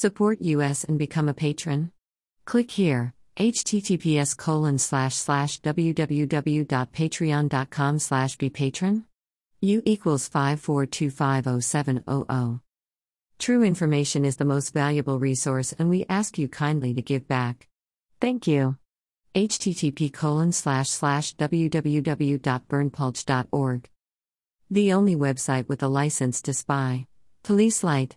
Support us and become a patron? Click here https colon slash slash www.patreon.com slash be patron. U equals 54250700 true information is the most valuable resource and we ask you kindly to give back. Thank you. Http colon slash slash www.berndpulch.org the only website with a license to spy. Police light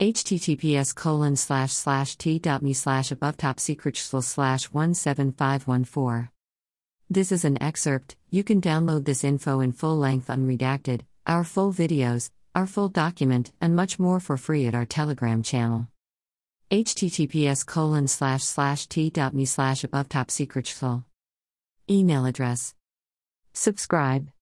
https colon slash slash t.me slash above top secret slash 17514 this is an excerpt, you can download this info in full length unredacted, our full videos, our full document, and much more for free at our Telegram channel. https colon slash slash t.me slash above top secret. Email address. Subscribe.